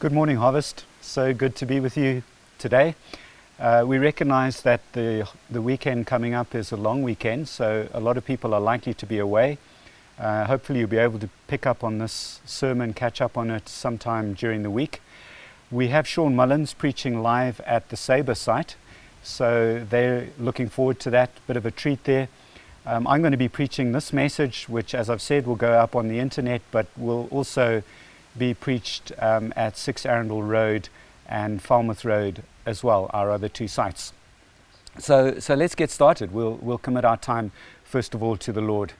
Good morning, Harvest. So good to be with you today. Uh, we recognize that the, the weekend coming up is a long weekend, so a lot of people are likely to be away. Uh, hopefully, you'll be able to pick up on this sermon, catch up on it sometime during the week. We have Sean Mullins preaching live at the Sabre site, so they're looking forward to that. Bit of a treat there. Um, I'm going to be preaching this message, which, as I've said, will go up on the internet, but will also be preached um, at 6 Arundel Road and Falmouth Road as well, our other two sites. So, so let's get started. We'll, we'll commit our time, first of all, to the Lord.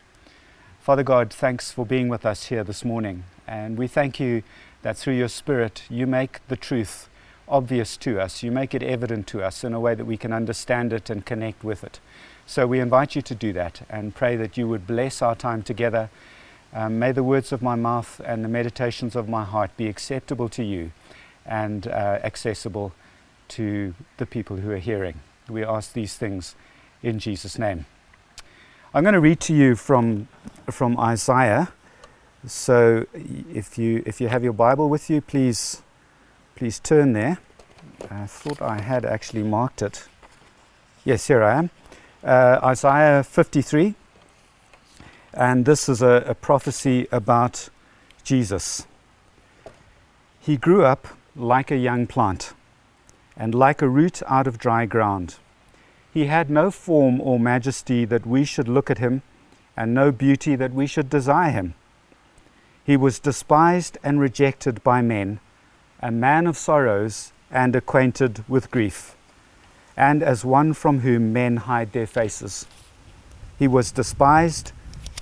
Father God, thanks for being with us here this morning. And we thank you that through your Spirit, you make the truth obvious to us. You make it evident to us in a way that we can understand it and connect with it. So we invite you to do that and pray that you would bless our time together um, may the words of my mouth and the meditations of my heart be acceptable to you and uh, accessible to the people who are hearing. We ask these things in Jesus' name. I'm going to read to you from, from Isaiah. So if you, if you have your Bible with you, please, please turn there. I thought I had actually marked it. Yes, here I am. Uh, Isaiah 53. And this is a, a prophecy about Jesus. He grew up like a young plant and like a root out of dry ground. He had no form or majesty that we should look at him, and no beauty that we should desire him. He was despised and rejected by men, a man of sorrows and acquainted with grief, and as one from whom men hide their faces. He was despised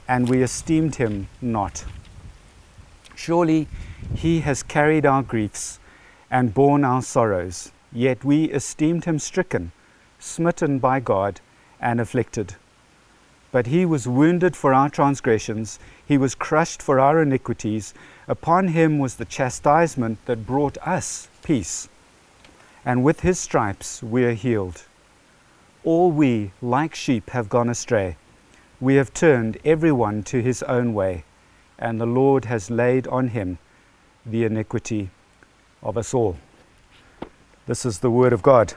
and we esteemed him not. Surely he has carried our griefs and borne our sorrows, yet we esteemed him stricken, smitten by God, and afflicted. But he was wounded for our transgressions, he was crushed for our iniquities. Upon him was the chastisement that brought us peace. And with his stripes we are healed. All we, like sheep, have gone astray we have turned everyone to his own way, and the Lord has laid on him the iniquity of us all. This is the Word of God.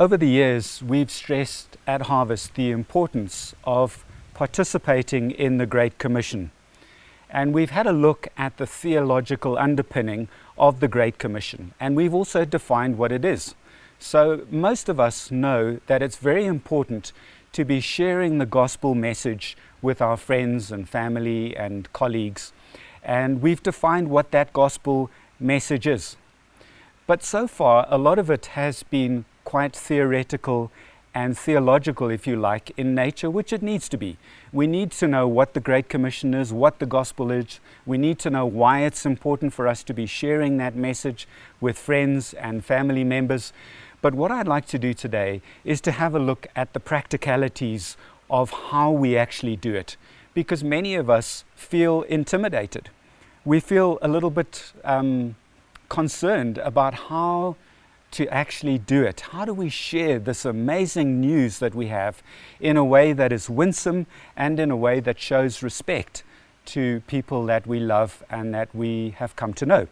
Over the years, we've stressed at Harvest the importance of participating in the Great Commission. And we've had a look at the theological underpinning of the Great Commission, and we've also defined what it is. So, most of us know that it's very important to be sharing the gospel message with our friends and family and colleagues. And we've defined what that gospel message is. But so far, a lot of it has been quite theoretical and theological, if you like, in nature, which it needs to be. We need to know what the Great Commission is, what the gospel is. We need to know why it's important for us to be sharing that message with friends and family members. But what I'd like to do today is to have a look at the practicalities of how we actually do it. Because many of us feel intimidated. We feel a little bit um, concerned about how to actually do it. How do we share this amazing news that we have in a way that is winsome and in a way that shows respect to people that we love and that we have come to know?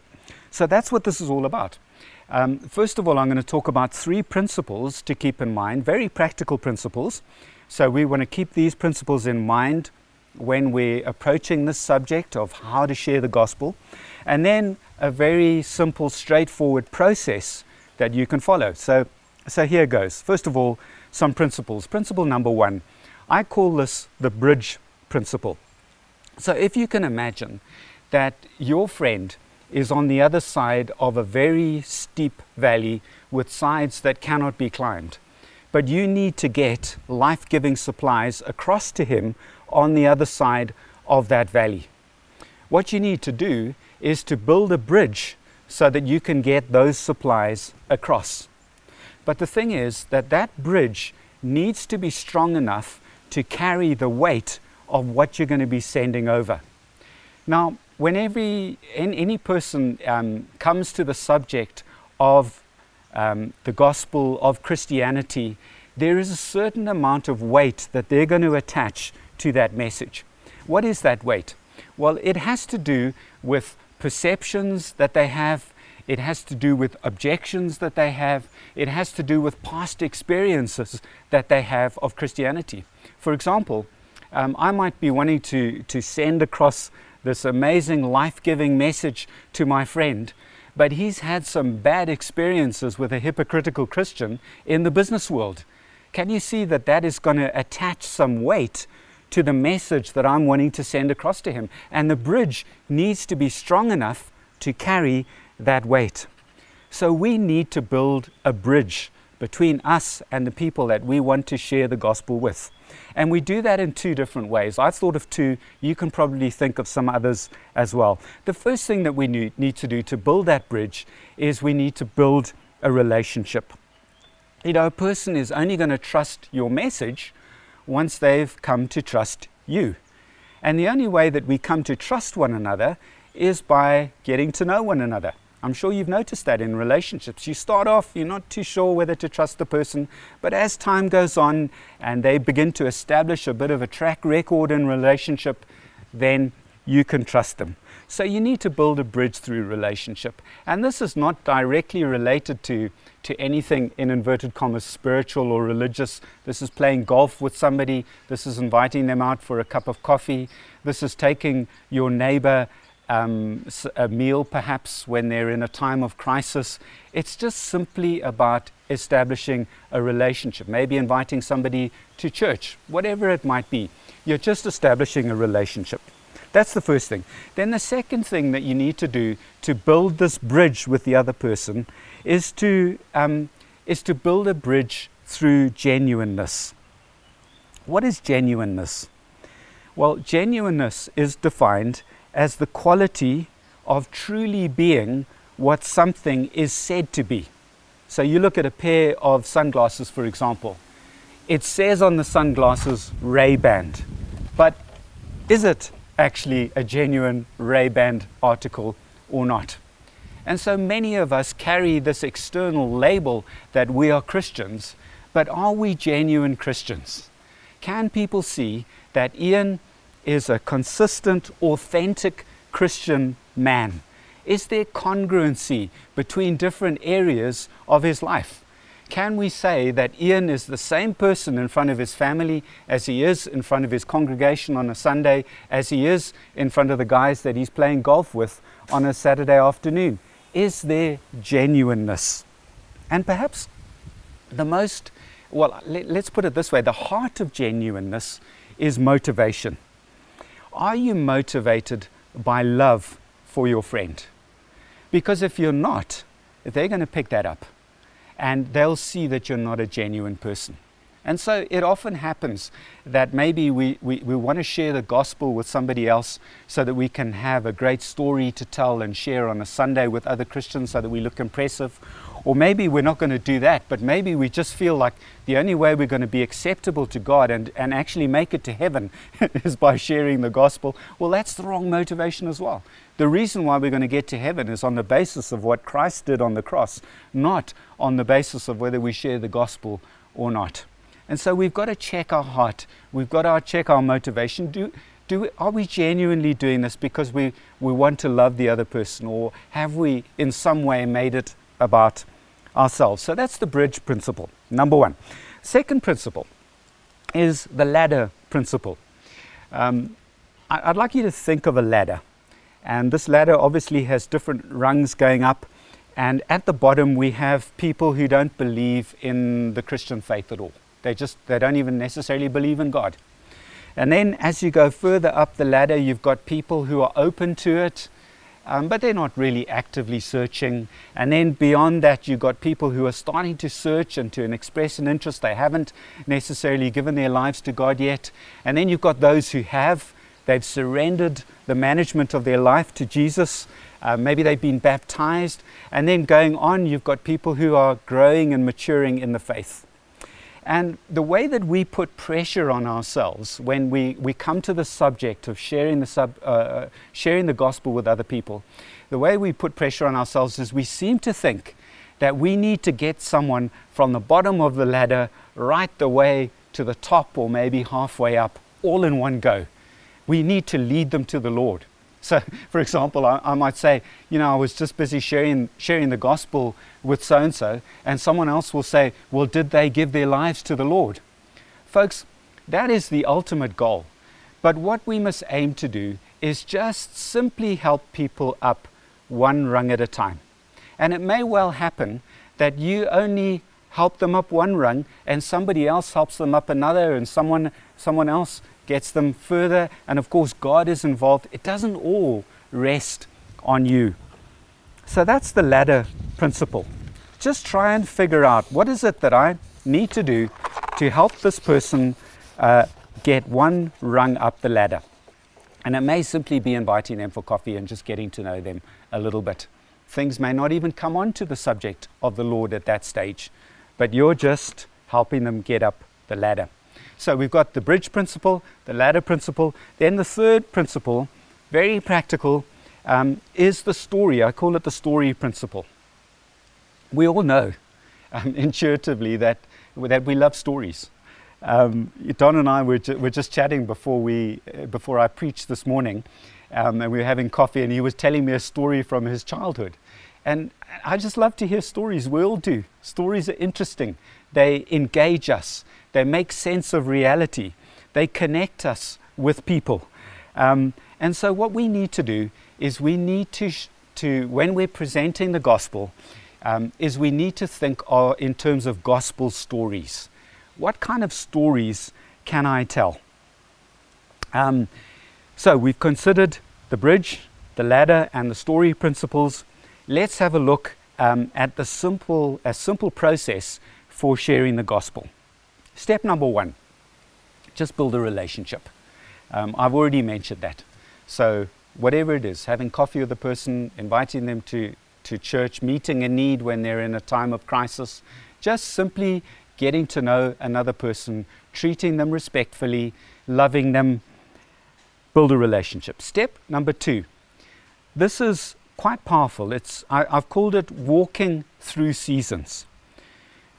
So that's what this is all about. Um, first of all, I'm going to talk about three principles to keep in mind, very practical principles. So we want to keep these principles in mind when we're approaching this subject of how to share the gospel. And then a very simple, straightforward process that you can follow. So, so here goes. First of all, some principles. Principle number one, I call this the bridge principle. So if you can imagine that your friend is on the other side of a very steep valley with sides that cannot be climbed. But you need to get life giving supplies across to him on the other side of that valley. What you need to do is to build a bridge so that you can get those supplies across. But the thing is that that bridge needs to be strong enough to carry the weight of what you're going to be sending over. Now, when every, any person um, comes to the subject of um, the gospel of Christianity, there is a certain amount of weight that they're going to attach to that message. What is that weight? Well, it has to do with perceptions that they have, it has to do with objections that they have, it has to do with past experiences that they have of Christianity. For example, um, I might be wanting to, to send across this amazing life giving message to my friend, but he's had some bad experiences with a hypocritical Christian in the business world. Can you see that that is going to attach some weight to the message that I'm wanting to send across to him? And the bridge needs to be strong enough to carry that weight. So we need to build a bridge between us and the people that we want to share the gospel with. And we do that in two different ways. I thought of two, you can probably think of some others as well. The first thing that we need to do to build that bridge is we need to build a relationship. You know, a person is only going to trust your message once they've come to trust you. And the only way that we come to trust one another is by getting to know one another. I'm sure you've noticed that in relationships. You start off, you're not too sure whether to trust the person, but as time goes on and they begin to establish a bit of a track record in relationship, then you can trust them. So you need to build a bridge through relationship. And this is not directly related to, to anything in inverted commas spiritual or religious. This is playing golf with somebody. This is inviting them out for a cup of coffee. This is taking your neighbor um, a meal perhaps when they're in a time of crisis. It's just simply about establishing a relationship, maybe inviting somebody to church, whatever it might be. You're just establishing a relationship. That's the first thing. Then the second thing that you need to do to build this bridge with the other person is to, um, is to build a bridge through genuineness. What is genuineness? Well, genuineness is defined as the quality of truly being what something is said to be. So you look at a pair of sunglasses, for example. It says on the sunglasses Ray-Ban, but is it actually a genuine Ray-Ban article or not? And so many of us carry this external label that we are Christians, but are we genuine Christians? Can people see that Ian is a consistent, authentic Christian man? Is there congruency between different areas of his life? Can we say that Ian is the same person in front of his family as he is in front of his congregation on a Sunday, as he is in front of the guys that he's playing golf with on a Saturday afternoon? Is there genuineness? And perhaps the most, well, let, us put it this way the heart of genuineness is motivation. Are you motivated by love for your friend? Because if you're not, they're going to pick that up and they'll see that you're not a genuine person. And so it often happens that maybe we, we, we want to share the gospel with somebody else so that we can have a great story to tell and share on a Sunday with other Christians so that we look impressive. Or maybe we're not going to do that, but maybe we just feel like the only way we're going to be acceptable to God and, and actually make it to heaven is by sharing the gospel. Well, that's the wrong motivation as well. The reason why we're going to get to heaven is on the basis of what Christ did on the cross, not on the basis of whether we share the gospel or not. And so we've got to check our heart. We've got to check our motivation. Do, do we, are we genuinely doing this because we, we want to love the other person, or have we in some way made it about ourselves? So that's the bridge principle, number one. Second principle is the ladder principle. Um, I'd like you to think of a ladder. And this ladder obviously has different rungs going up. And at the bottom, we have people who don't believe in the Christian faith at all. They just they don't even necessarily believe in God. And then as you go further up the ladder, you've got people who are open to it, um, but they're not really actively searching. And then beyond that, you've got people who are starting to search and to express an interest. They haven't necessarily given their lives to God yet. And then you've got those who have. They've surrendered the management of their life to Jesus. Uh, maybe they've been baptized. And then going on, you've got people who are growing and maturing in the faith. And the way that we put pressure on ourselves when we, we come to the subject of sharing the, sub, uh, uh, sharing the gospel with other people, the way we put pressure on ourselves is we seem to think that we need to get someone from the bottom of the ladder right the way to the top or maybe halfway up, all in one go. We need to lead them to the Lord. So, for example, I, I, might say, you know, I was just busy sharing, sharing the gospel with so and so, and someone else will say, well, did they give their lives to the Lord? Folks, that is the ultimate goal. But what we must aim to do is just simply help people up one rung at a time. And it may well happen that you only help them up one rung and somebody else helps them up another and someone, someone else gets them further. And of course, God is involved. It doesn't all rest on you. So that's the ladder principle. Just try and figure out what is it that I need to do to help this person uh, get one rung up the ladder. And it may simply be inviting them for coffee and just getting to know them a little bit. Things may not even come on to the subject of the Lord at that stage, but you're just helping them get up the ladder. So we've got the bridge principle, the ladder principle. Then the third principle, very practical, um, is the story. I call it the story principle. We all know um, intuitively that, that we love stories. Um, Don and I were, ju- were just chatting before, we, uh, before I preached this morning, um, and we were having coffee, and he was telling me a story from his childhood. And I just love to hear stories. We all do. Stories are interesting, they engage us, they make sense of reality, they connect us with people. Um, and so, what we need to do is we need to, to when we're presenting the gospel, um, is we need to think uh, in terms of gospel stories what kind of stories can I tell? Um, so we've considered the bridge, the ladder, and the story principles. Let's have a look um, at the simple, a simple process for sharing the gospel. Step number one, just build a relationship. Um, I've already mentioned that. So whatever it is, having coffee with a person, inviting them to, to church, meeting a need when they're in a time of crisis, just simply getting to know another person, treating them respectfully, loving them, build a relationship. Step number two. This is quite powerful. It's, I, I've called it walking through seasons.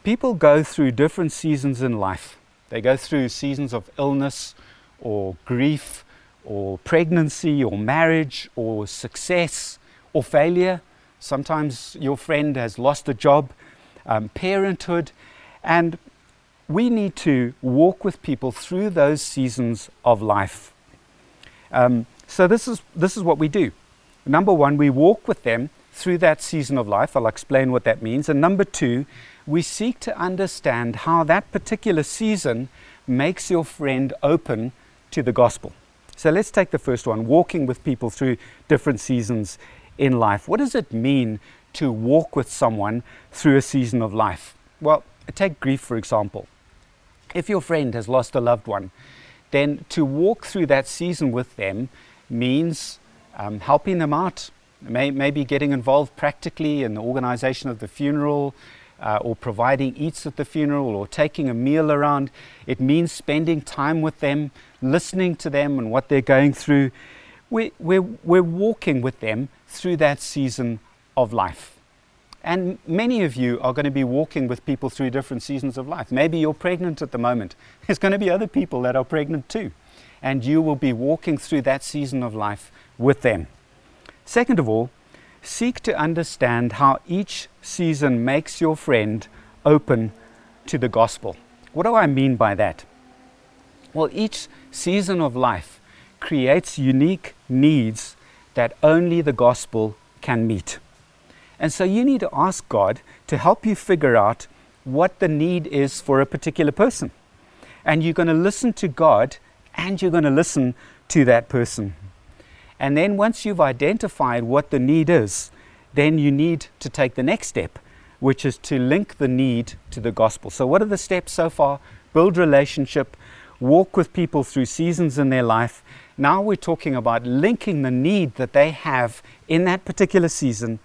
People go through different seasons in life. They go through seasons of illness or grief or pregnancy or marriage or success or failure. Sometimes your friend has lost a job, um, parenthood, and we need to walk with people through those seasons of life. Um, so, this is, this is what we do. Number one, we walk with them through that season of life. I'll explain what that means. And number two, we seek to understand how that particular season makes your friend open to the gospel. So let's take the first one walking with people through different seasons in life. What does it mean to walk with someone through a season of life? Well, take grief, for example. If your friend has lost a loved one, then to walk through that season with them means um, helping them out, may, maybe getting involved practically in the organization of the funeral, uh, or providing eats at the funeral, or taking a meal around. It means spending time with them, listening to them and what they're going through. We, we're, we're walking with them through that season of life. And many of you are going to be walking with people through different seasons of life. Maybe you're pregnant at the moment. There's going to be other people that are pregnant too. And you will be walking through that season of life with them. Second of all, seek to understand how each season makes your friend open to the gospel. What do I mean by that? Well, each season of life creates unique needs that only the gospel can meet. And so you need to ask God to help you figure out what the need is for a particular person. And you're going to listen to God and you're going to listen to that person. And then once you've identified what the need is, then you need to take the next step, which is to link the need to the gospel. So, what are the steps so far? Build relationship, walk with people through seasons in their life. Now we're talking about linking the need that they have in that particular season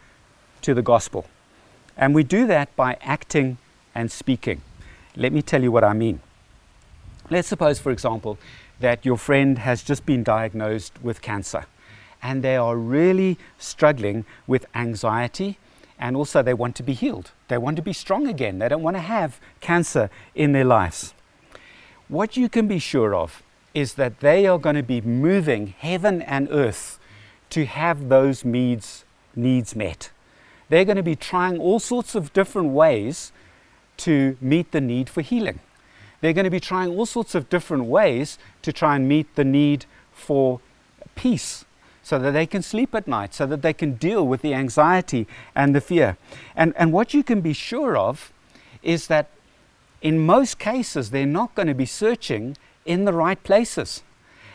to the gospel. And we do that by acting and speaking. Let me tell you what I mean. Let's suppose, for example, that your friend has just been diagnosed with cancer and they are really struggling with anxiety and also they want to be healed. They want to be strong again. They don't want to have cancer in their lives. What you can be sure of is that they are going to be moving heaven and earth to have those needs, needs met. They're going to be trying all sorts of different ways to meet the need for healing. They're going to be trying all sorts of different ways to try and meet the need for peace so that they can sleep at night, so that they can deal with the anxiety and the fear. And, and what you can be sure of is that in most cases, they're not going to be searching in the right places.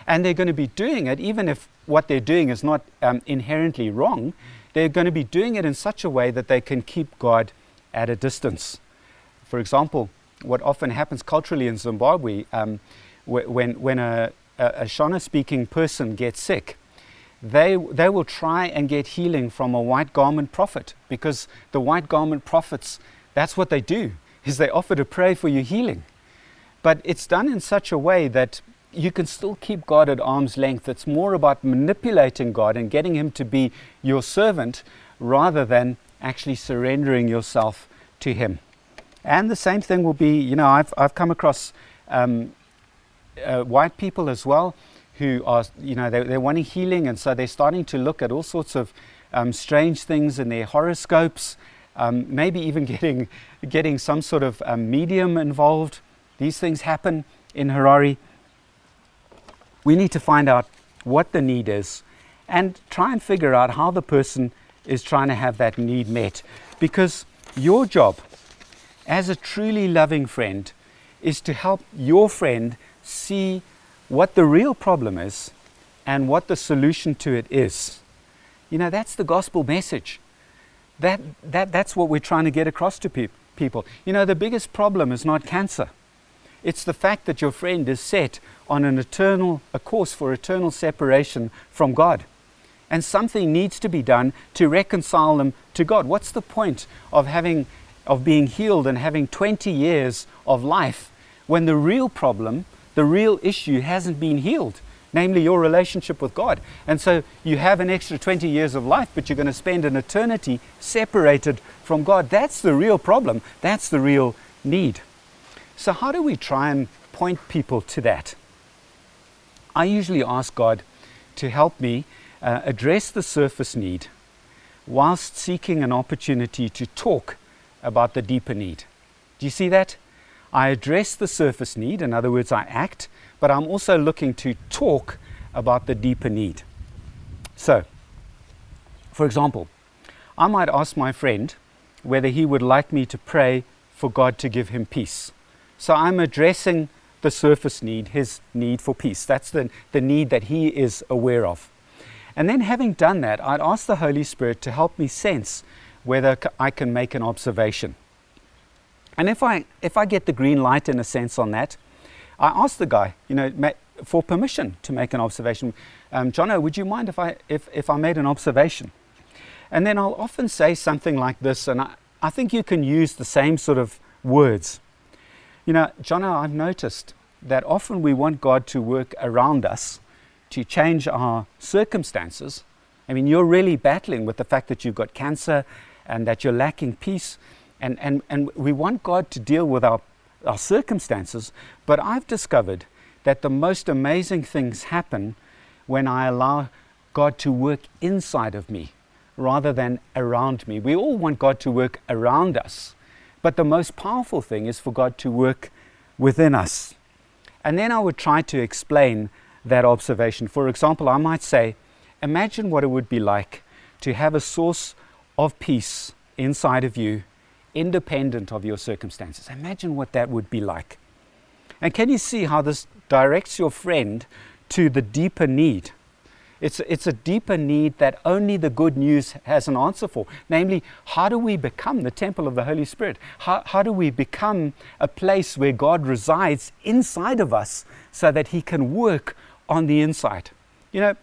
And they're going to be doing it, even if what they're doing is not um, inherently wrong, they're going to be doing it in such a way that they can keep God at a distance. For example, what often happens culturally in Zimbabwe, um, when, when a, a Shona speaking person gets sick, they, they will try and get healing from a white garment prophet because the white garment prophets, that's what they do, is they offer to pray for your healing. But it's done in such a way that you can still keep God at arm's length. It's more about manipulating God and getting Him to be your servant rather than actually surrendering yourself to Him. And the same thing will be, you know, I've, I've come across um, uh, white people as well who are, you know, they're, they're, wanting healing, and so they're starting to look at all sorts of um, strange things in their horoscopes, um, maybe even getting, getting some sort of um, medium involved. These things happen in Harare. We need to find out what the need is and try and figure out how the person is trying to have that need met. Because your job as a truly loving friend is to help your friend see what the real problem is and what the solution to it is. You know, that's the gospel message. That, that, that's what we're trying to get across to pe- people. You know, the biggest problem is not cancer. It's the fact that your friend is set on an eternal, a course for eternal separation from God. And something needs to be done to reconcile them to God. What's the point of having, of being healed and having 20 years of life when the real problem the real issue hasn't been healed, namely your relationship with God. And so you have an extra 20 years of life, but you're going to spend an eternity separated from God. That's the real problem. That's the real need. So, how do we try and point people to that? I usually ask God to help me uh, address the surface need whilst seeking an opportunity to talk about the deeper need. Do you see that? I address the surface need, in other words, I act, but I'm also looking to talk about the deeper need. So, for example, I might ask my friend whether he would like me to pray for God to give him peace. So I'm addressing the surface need, his need for peace. That's the, the need that he is aware of. And then, having done that, I'd ask the Holy Spirit to help me sense whether I can make an observation. And if I, if I get the green light in a sense on that, I ask the guy, you know, for permission to make an observation. Um, Jono, would you mind if I, if, if I made an observation? And then I'll often say something like this, and I, I think you can use the same sort of words. You know, Jono, I've noticed that often we want God to work around us to change our circumstances. I mean, you're really battling with the fact that you've got cancer and that you're lacking peace. And, and, and we want God to deal with our, our circumstances, but I've discovered that the most amazing things happen when I allow God to work inside of me rather than around me. We all want God to work around us, but the most powerful thing is for God to work within us. And then I would try to explain that observation. For example, I might say, Imagine what it would be like to have a source of peace inside of you independent of your circumstances. Imagine what that would be like. And can you see how this directs your friend to the deeper need? It's, it's a deeper need that only the good news has an answer for. Namely, how do we become the temple of the Holy Spirit? How, how do we become a place where God resides inside of us so that He can work on the inside? You know,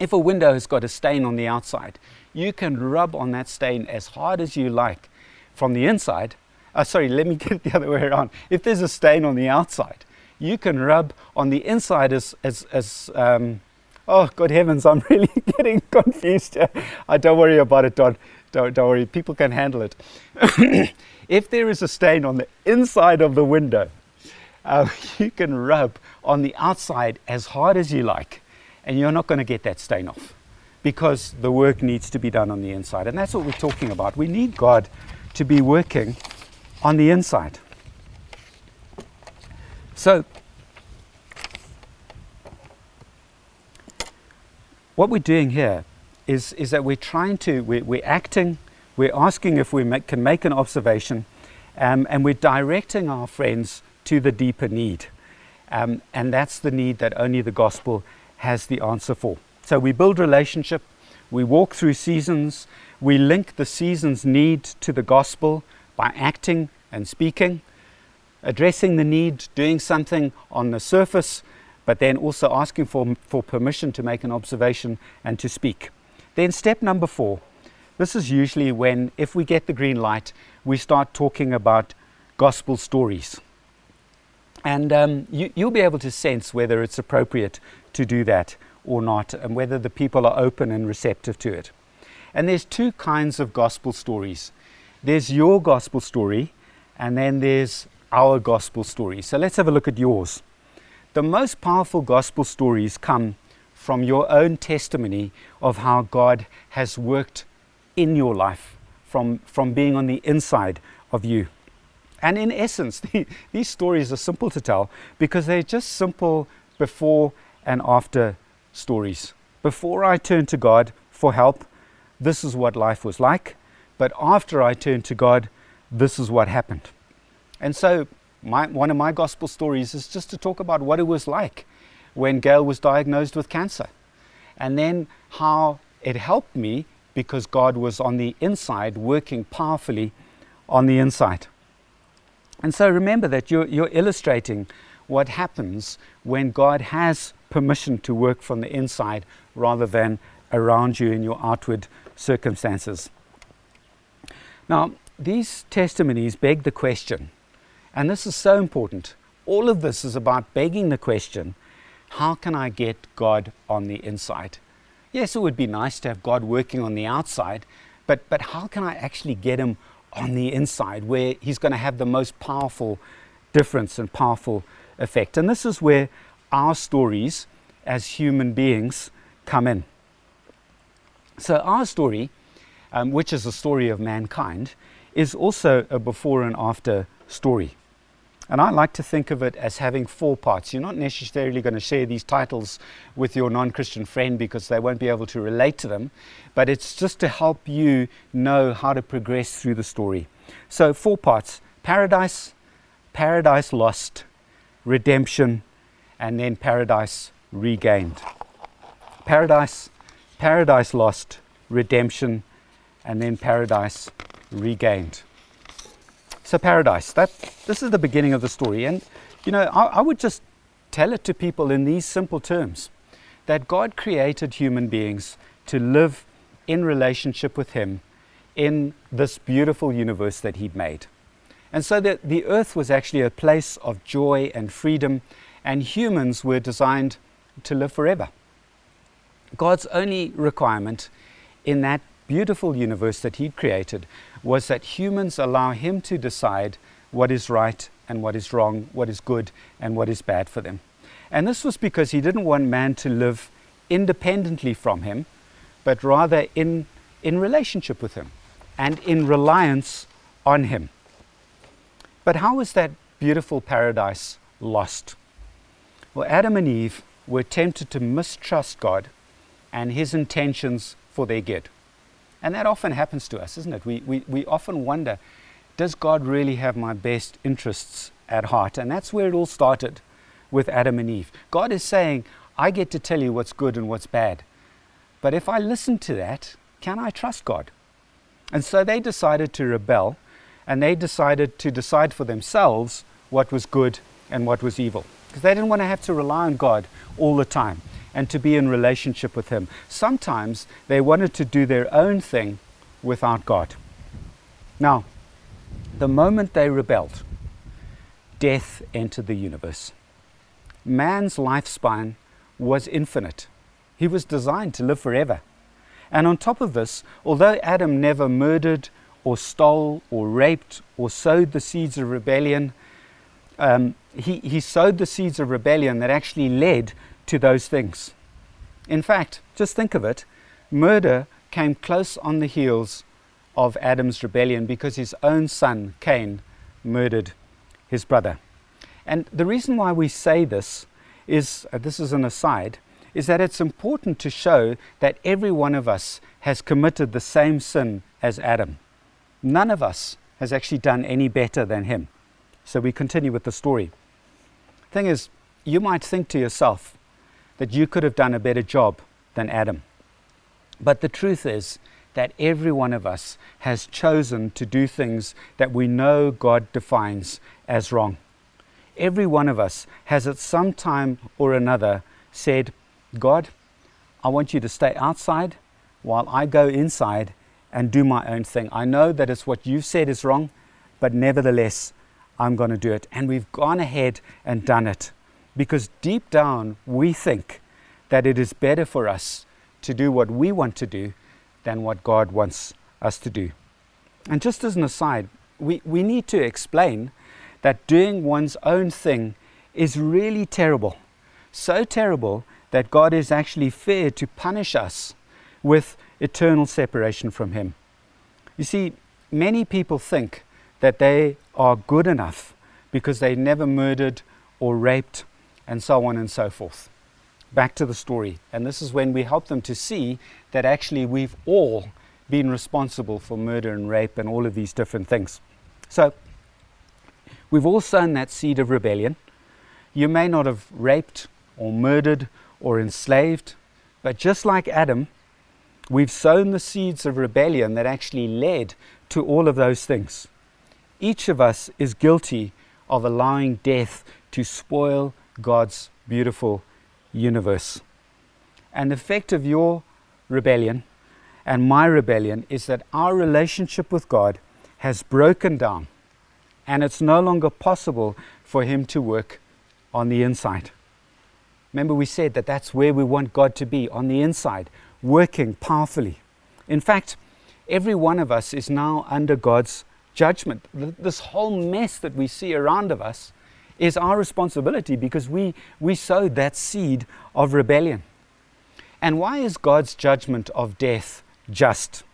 if a window has got a stain on the outside, you can rub on that stain as hard as you like from the inside, uh, sorry, let me get the other way around. If there's a stain on the outside, you can rub on the inside as, as, as um, oh, good heavens, I'm really getting confused. Uh, don't worry about it, Don. Don't, don't worry, people can handle it. if there is a stain on the inside of the window, uh, you can rub on the outside as hard as you like, and you're not going to get that stain off. because the work needs to be done on the inside. And that's what we're talking about. We need God to be working on the inside. So, what we're doing here is, is that we're trying to, we're, we're acting, we're asking if we make, can make an observation, um, and we're directing our friends to the deeper need. Um, and that's the need that only the gospel has the answer for. So we build relationship, we walk through seasons, we link the season's need to the gospel by acting and speaking, addressing the need, doing something on the surface, but then also asking for, for permission to make an observation and to speak. Then, step number four this is usually when, if we get the green light, we start talking about gospel stories. And um, you, you'll be able to sense whether it's appropriate to do that or not, and whether the people are open and receptive to it. And there's two kinds of gospel stories there's your gospel story, and then there's our gospel story. So let's have a look at yours. The most powerful gospel stories come from your own testimony of how God has worked in your life, from, from being on the inside of you. And in essence, the, these stories are simple to tell because they're just simple before and after stories. Before I turned to God for help, this is what life was like. But after I turned to God, this is what happened. And so, my, one of my gospel stories is just to talk about what it was like when Gail was diagnosed with cancer. And then how it helped me because God was on the inside, working powerfully on the inside. And so remember that you're, you're illustrating what happens when God has permission to work from the inside rather than around you in your outward circumstances. Now, these testimonies beg the question, and this is so important. All of this is about begging the question how can I get God on the inside? Yes, it would be nice to have God working on the outside, but, but how can I actually get Him on the inside where He's going to have the most powerful difference and powerful effect? And this is where our stories as human beings come in. So, our story, um, which is a story of mankind, is also a before and after story. And I like to think of it as having four parts. You're not necessarily going to share these titles with your non Christian friend because they won't be able to relate to them, but it's just to help you know how to progress through the story. So, four parts paradise, paradise lost, redemption, and then paradise regained. Paradise, paradise lost, redemption, and then paradise regained. So paradise, that this is the beginning of the story. And you know, I, I would just tell it to people in these simple terms that God created human beings to live in relationship with Him in this beautiful universe that He'd made. And so that the earth was actually a place of joy and freedom, and humans were designed to live forever. God's only requirement in that beautiful universe that He'd created was that humans allow Him to decide what is right and what is wrong, what is good and what is bad for them. And this was because He didn't want man to live independently from Him, but rather in, in relationship with Him and in reliance on Him. But how was that beautiful paradise lost? Well, Adam and Eve were tempted to mistrust God and His intentions for their good. And that often happens to us, isn't it? We, we, we often wonder, does God really have my best interests at heart? And that's where it all started with Adam and Eve. God is saying, I get to tell you what's good and what's bad. But if I listen to that, can I trust God? And so they decided to rebel and they decided to decide for themselves what was good and what was evil. Because they didn't want to have to rely on God all the time and to be in relationship with Him. Sometimes they wanted to do their own thing without God. Now, the moment they rebelled, death entered the universe. Man's lifespan was infinite. He was designed to live forever. And on top of this, although Adam never murdered or stole or raped or sowed the seeds of rebellion, um, he, he sowed the seeds of rebellion that actually led to those things. In fact, just think of it murder came close on the heels of Adam's rebellion because his own son, Cain, murdered his brother. And the reason why we say this is uh, this is an aside is that it's important to show that every one of us has committed the same sin as Adam. None of us has actually done any better than him. So we continue with the story. Thing is, you might think to yourself that you could have done a better job than Adam. But the truth is that every one of us has chosen to do things that we know God defines as wrong. Every one of us has at some time or another said, God, I want you to stay outside while I go inside and do my own thing. I know that it's what you've said is wrong, but nevertheless, I'm going to do it. And we've gone ahead and done it because deep down we think that it is better for us to do what we want to do than what God wants us to do. And just as an aside, we, we need to explain that doing one's own thing is really terrible. So terrible that God is actually fair to punish us with eternal separation from Him. You see, many people think that they are good enough because they never murdered or raped and so on and so forth. Back to the story. And this is when we help them to see that actually we've all been responsible for murder and rape and all of these different things. So, we've all sown that seed of rebellion. You may not have raped or murdered or enslaved. But just like Adam, we've sown the seeds of rebellion that actually led to all of those things. Each of us is guilty of allowing death to spoil God's beautiful universe. And the effect of your rebellion and my rebellion is that our relationship with God has broken down and it's no longer possible for Him to work on the inside. Remember, we said that that's where we want God to be on the inside, working powerfully. In fact, every one of us is now under God's judgment. This whole mess that we see around of us is our responsibility because we, we sowed that seed of rebellion. And why is God's judgment of death just?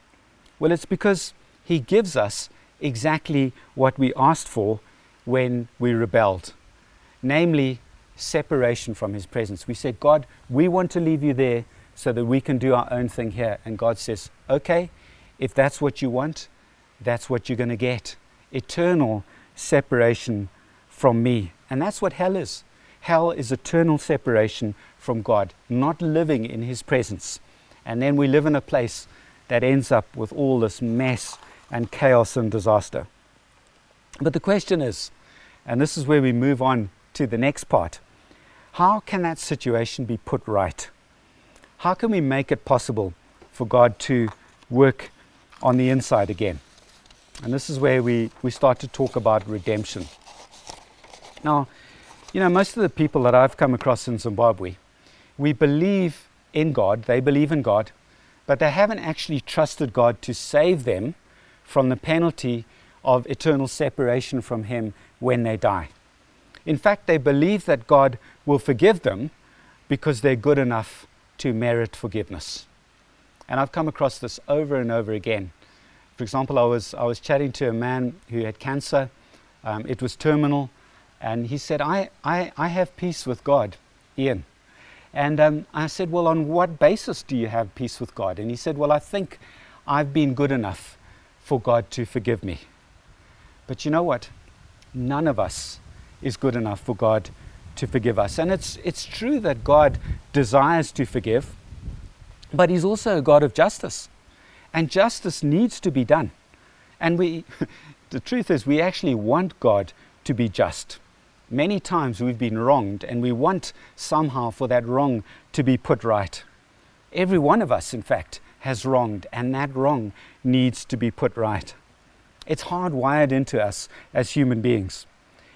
Well, it's because He gives us exactly what we asked for when we rebelled namely separation from His presence. We said, God, we want to leave you there so that we can do our own thing here. And God says, okay, if that's what you want, that's what you're going to get eternal separation from me. And that's what hell is. Hell is eternal separation from God, not living in His presence. And then we live in a place that ends up with all this mess and chaos and disaster. But the question is, and this is where we move on to the next part how can that situation be put right? How can we make it possible for God to work on the inside again? And this is where we, we start to talk about redemption. Now, you know, most of the people that I've come across in Zimbabwe, we believe in God, they believe in God, but they haven't actually trusted God to save them from the penalty of eternal separation from Him when they die. In fact, they believe that God will forgive them because they're good enough to merit forgiveness. And I've come across this over and over again. For example, I was, I was chatting to a man who had cancer, um, it was terminal, and he said, I, I, I have peace with God, Ian. And um, I said, Well, on what basis do you have peace with God? And he said, Well, I think I've been good enough for God to forgive me. But you know what? None of us is good enough for God to forgive us. And it's, it's true that God desires to forgive, but He's also a God of justice. And justice needs to be done. And we, the truth is, we actually want God to be just. Many times we've been wronged, and we want somehow for that wrong to be put right. Every one of us, in fact, has wronged, and that wrong needs to be put right. It's hardwired into us as human beings.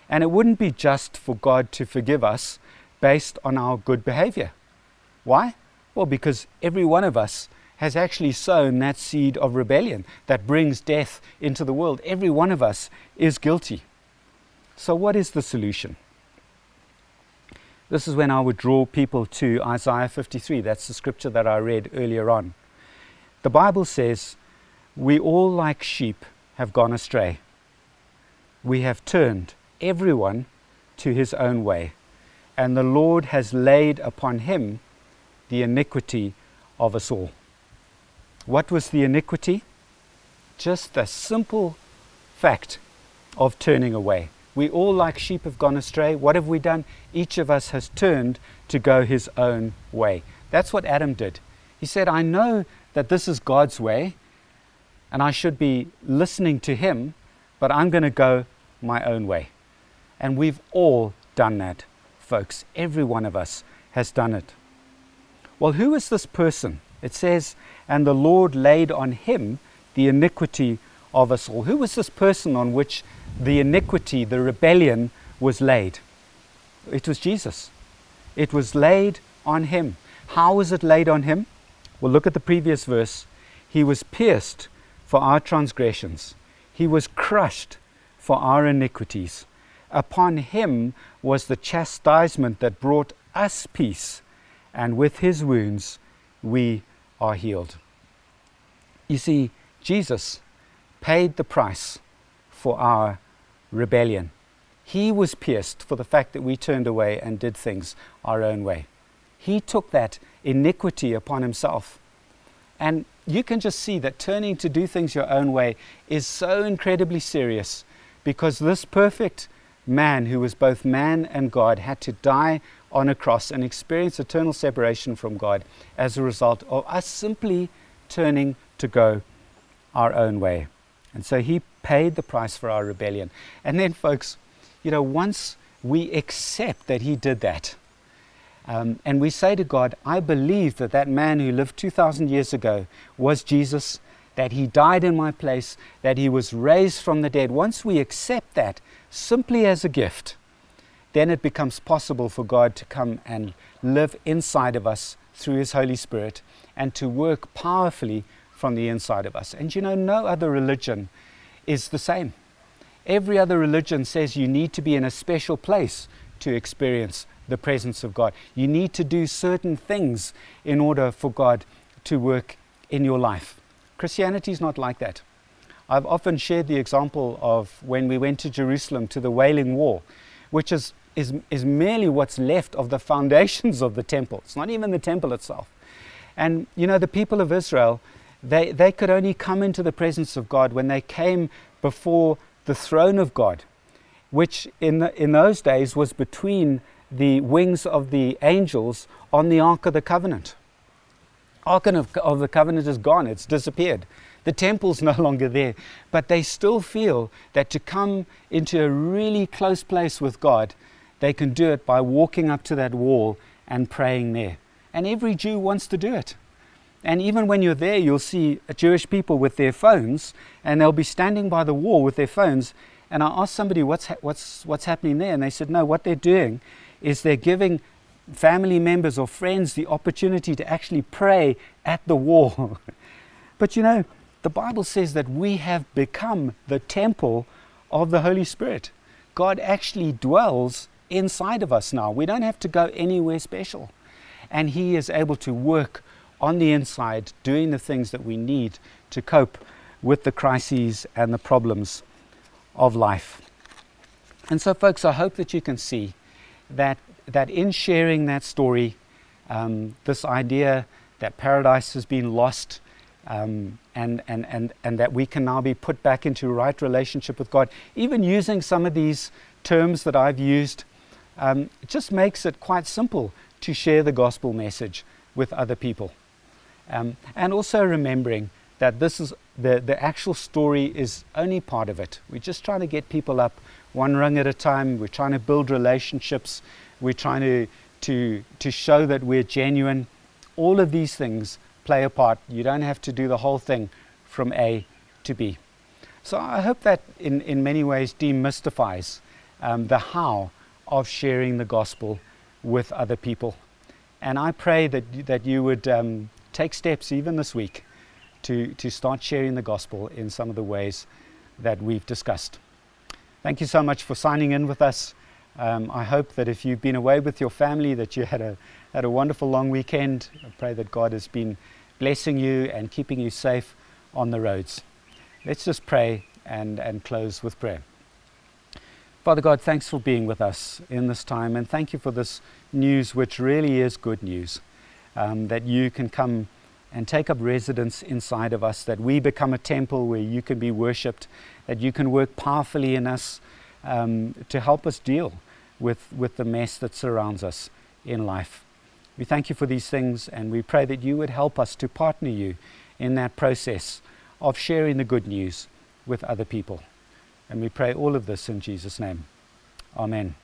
And it wouldn't be just for God to forgive us based on our good behavior. Why? Well, because every one of us has actually sown that seed of rebellion that brings death into the world. Every one of us is guilty. So, what is the solution? This is when I would draw people to Isaiah 53. That's the scripture that I read earlier on. The Bible says, We all, like sheep, have gone astray. We have turned everyone to his own way, and the Lord has laid upon him the iniquity of us all. What was the iniquity? Just the simple fact of turning away. We all, like sheep, have gone astray. What have we done? Each of us has turned to go his own way. That's what Adam did. He said, I know that this is God's way, and I should be listening to him, but I'm going to go my own way. And we've all done that, folks. Every one of us has done it. Well, who is this person? It says, and the Lord laid on him the iniquity of us all. Who was this person on which the iniquity, the rebellion was laid? It was Jesus. It was laid on him. How was it laid on him? Well, look at the previous verse. He was pierced for our transgressions, he was crushed for our iniquities. Upon him was the chastisement that brought us peace, and with his wounds we are healed. You see, Jesus paid the price for our rebellion. He was pierced for the fact that we turned away and did things our own way. He took that iniquity upon himself. And you can just see that turning to do things your own way is so incredibly serious because this perfect man, who was both man and God, had to die on a cross and experience eternal separation from God as a result of us simply turning to go our own way. And so he paid the price for our rebellion. And then, folks, you know, once we accept that he did that, um, and we say to God, I believe that that man who lived 2,000 years ago was Jesus, that he died in my place, that he was raised from the dead. Once we accept that simply as a gift, then it becomes possible for God to come and live inside of us through his Holy Spirit and to work powerfully from the inside of us. And you know, no other religion is the same. Every other religion says you need to be in a special place to experience the presence of God. You need to do certain things in order for God to work in your life. Christianity is not like that. I've often shared the example of when we went to Jerusalem to the Wailing Wall, which is, is, is merely what's left of the foundations of the temple. It's not even the temple itself. And you know, the people of Israel, they, they could only come into the presence of God when they came before the throne of God, which in, the, in those days was between the wings of the angels on the Ark of the Covenant. Ark of, of the Covenant is gone, it's disappeared. The temple's no longer there, but they still feel that to come into a really close place with God, they can do it by walking up to that wall and praying there. And every Jew wants to do it. And even when you're there, you'll see Jewish people with their phones, and they'll be standing by the wall with their phones. And I asked somebody, what's, ha- what's, what's happening there? And they said, no, what they're doing is they're giving family members or friends the opportunity to actually pray at the wall. but you know, the Bible says that we have become the temple of the Holy Spirit. God actually dwells inside of us now. We don't have to go anywhere special. And He is able to work on the inside, doing the things that we need to cope with the crises and the problems of life. And so, folks, I hope that you can see that, that in sharing that story, um, this idea that paradise has been lost um, and, and, and, and that we can now be put back into right relationship with God, even using some of these terms that I've used, um, just makes it quite simple to share the gospel message with other people. Um, and also remembering that this is the, the actual story is only part of it. We're just trying to get people up one rung at a time. We're trying to build relationships. We're trying to, to, to show that we're genuine. All of these things play a part. You don't have to do the whole thing from A to B. So I hope that in, in many ways demystifies um, the how of sharing the gospel with other people. And I pray that, that you would um, take steps even this week to, to start sharing the gospel in some of the ways that we've discussed. Thank you so much for signing in with us. Um, I hope that if you've been away with your family, that you had a, had a wonderful long weekend. I pray that God has been, blessing you and keeping you safe on the roads. Let's just pray and, and close with prayer. Father God, thanks for being with us in this time, and thank you for this news, which really is good news. Um, that you can come and take up residence inside of us, that we become a temple where you can be worshipped, that you can work powerfully in us um, to help us deal with, with the mess that surrounds us in life. We thank you for these things, and we pray that you would help us to partner you in that process of sharing the good news with other people. And we pray all of this in Jesus' name. Amen.